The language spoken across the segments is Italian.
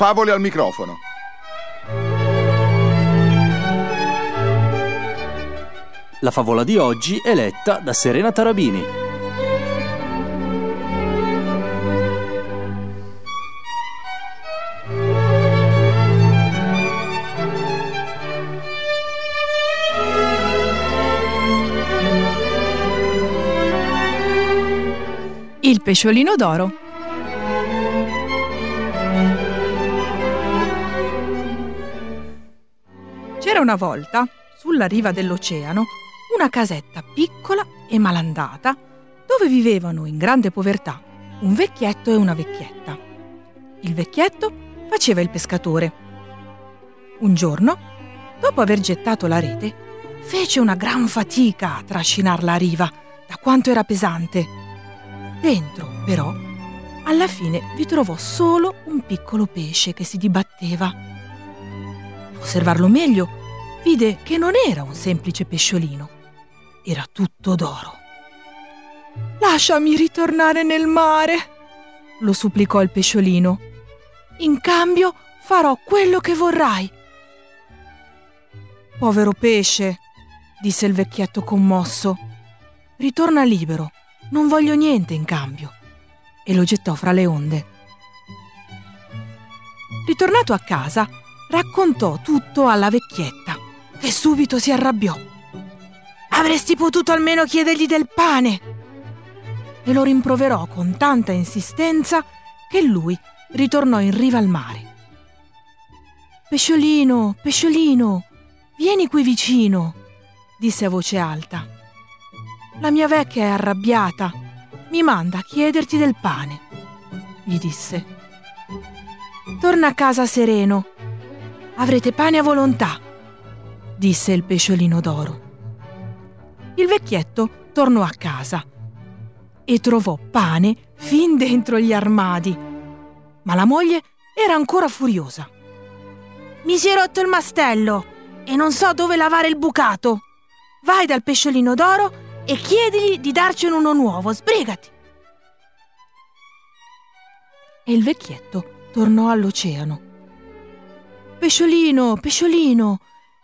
Favole al microfono. La favola di oggi è letta da Serena Tarabini. Il pesciolino d'oro. C'era una volta, sulla riva dell'oceano, una casetta piccola e malandata dove vivevano in grande povertà un vecchietto e una vecchietta. Il vecchietto faceva il pescatore. Un giorno, dopo aver gettato la rete, fece una gran fatica a trascinarla a riva, da quanto era pesante. Dentro, però, alla fine vi trovò solo un piccolo pesce che si dibatteva. A osservarlo meglio, vide che non era un semplice pesciolino, era tutto d'oro. Lasciami ritornare nel mare, lo supplicò il pesciolino. In cambio farò quello che vorrai. Povero pesce, disse il vecchietto commosso. Ritorna libero, non voglio niente in cambio. E lo gettò fra le onde. Ritornato a casa, raccontò tutto alla vecchietta, che subito si arrabbiò. Avresti potuto almeno chiedergli del pane. E lo rimproverò con tanta insistenza che lui ritornò in riva al mare. Pesciolino, pesciolino, vieni qui vicino, disse a voce alta. La mia vecchia è arrabbiata, mi manda a chiederti del pane, gli disse. Torna a casa sereno, avrete pane a volontà, disse il pesciolino d'oro. Il vecchietto tornò a casa e trovò pane fin dentro gli armadi, ma la moglie era ancora furiosa. Mi si è rotto il mastello e non so dove lavare il bucato. Vai dal pesciolino d'oro e chiedigli di darcene uno nuovo, sbrigati. E il vecchietto tornò all'oceano. Pesciolino, pesciolino,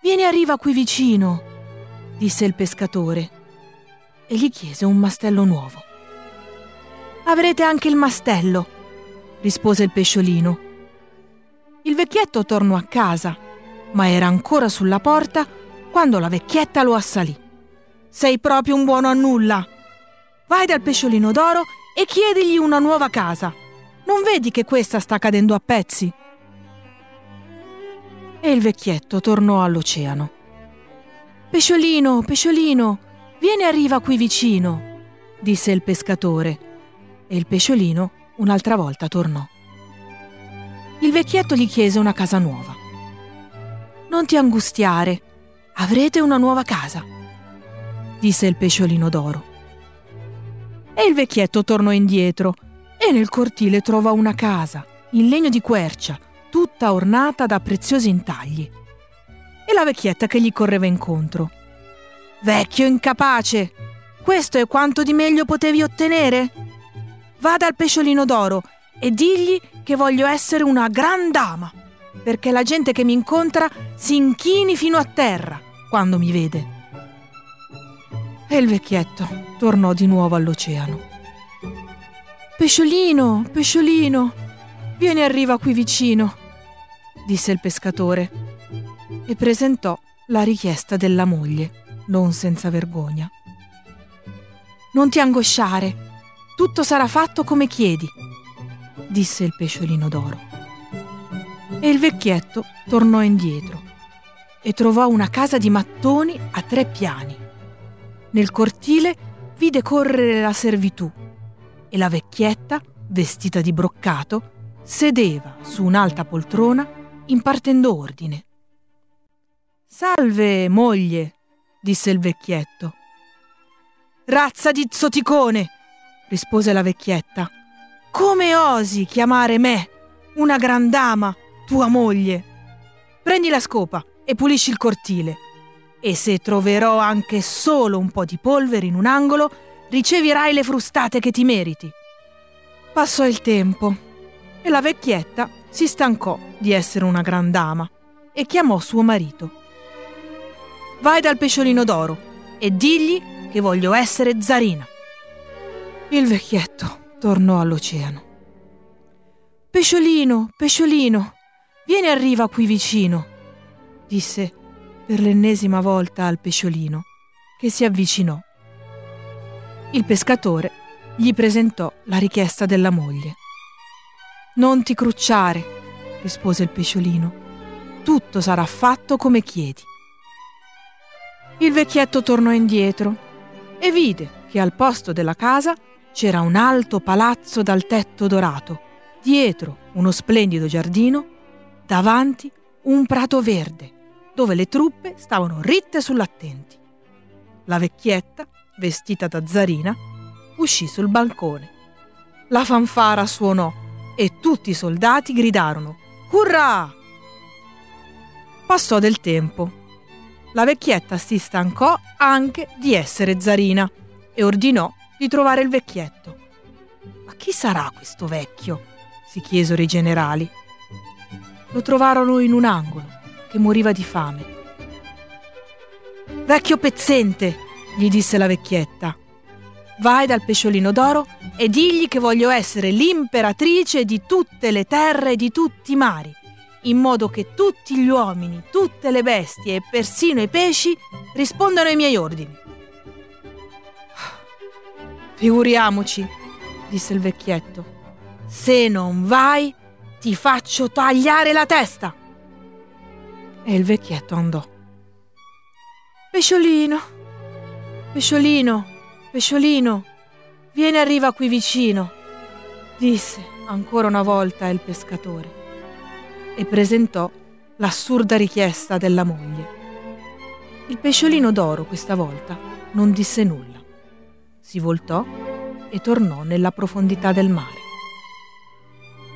vieni a riva qui vicino, disse il pescatore e gli chiese un mastello nuovo. Avrete anche il mastello, rispose il pesciolino. Il vecchietto tornò a casa, ma era ancora sulla porta quando la vecchietta lo assalì. Sei proprio un buono a nulla. Vai dal pesciolino d'oro e chiedigli una nuova casa. Non vedi che questa sta cadendo a pezzi? E il vecchietto tornò all'oceano. Pesciolino, pesciolino, vieni a riva qui vicino, disse il pescatore. E il pesciolino un'altra volta tornò. Il vecchietto gli chiese una casa nuova. Non ti angustiare, avrete una nuova casa, disse il pesciolino d'oro. E il vecchietto tornò indietro e nel cortile trovò una casa in legno di quercia, tutta ornata da preziosi intagli. E la vecchietta che gli correva incontro. Vecchio incapace, questo è quanto di meglio potevi ottenere? Vada al pesciolino d'oro e digli che voglio essere una gran dama, perché la gente che mi incontra si inchini fino a terra quando mi vede. E il vecchietto tornò di nuovo all'oceano. Pesciolino, pesciolino, vieni a riva qui vicino, disse il pescatore e presentò la richiesta della moglie, non senza vergogna. Non ti angosciare, tutto sarà fatto come chiedi, disse il pesciolino d'oro. E il vecchietto tornò indietro e trovò una casa di mattoni a tre piani. Nel cortile vide correre la servitù e la vecchietta, vestita di broccato, sedeva su un'alta poltrona impartendo ordine. Salve, moglie, disse il vecchietto. Razza di zoticone, rispose la vecchietta. Come osi chiamare me, una gran dama, tua moglie? Prendi la scopa e pulisci il cortile. E se troverò anche solo un po' di polvere in un angolo, riceverai le frustate che ti meriti. Passò il tempo e la vecchietta si stancò di essere una gran dama e chiamò suo marito. Vai dal pesciolino d'oro e digli che voglio essere zarina. Il vecchietto tornò all'oceano. Pesciolino, pesciolino, vieni a riva qui vicino, disse per l'ennesima volta al pesciolino, che si avvicinò. Il pescatore gli presentò la richiesta della moglie. Non ti crucciare, rispose il pesciolino. Tutto sarà fatto come chiedi. Il vecchietto tornò indietro e vide che al posto della casa c'era un alto palazzo dal tetto dorato, dietro uno splendido giardino, davanti un prato verde, dove le truppe stavano ritte sull'attenti. La vecchietta, vestita da zarina, uscì sul balcone. La fanfara suonò e tutti i soldati gridarono Hurrà! Passò del tempo. La vecchietta si stancò anche di essere zarina e ordinò di trovare il vecchietto. Ma chi sarà questo vecchio? si chiesero i generali. Lo trovarono in un angolo, che moriva di fame. Vecchio pezzente, gli disse la vecchietta. Vai dal pesciolino d'oro e digli che voglio essere l'imperatrice di tutte le terre e di tutti i mari, in modo che tutti gli uomini, tutte le bestie e persino i pesci rispondano ai miei ordini. Figuriamoci, disse il vecchietto. Se non vai, ti faccio tagliare la testa. E il vecchietto andò. Pesciolino, pesciolino, Pesciolino, vieni arriva qui vicino, disse ancora una volta il pescatore e presentò l'assurda richiesta della moglie. Il pesciolino d'oro questa volta non disse nulla. Si voltò e tornò nella profondità del mare.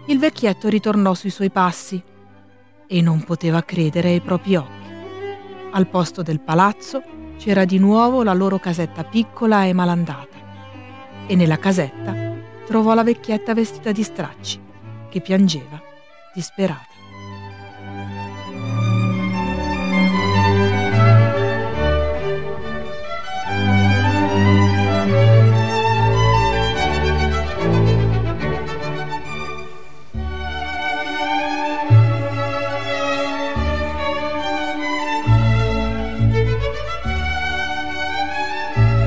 Il vecchietto ritornò sui suoi passi e non poteva credere ai propri occhi. Al posto del palazzo c'era di nuovo la loro casetta piccola e malandata. E nella casetta trovò la vecchietta vestita di stracci, che piangeva, disperata.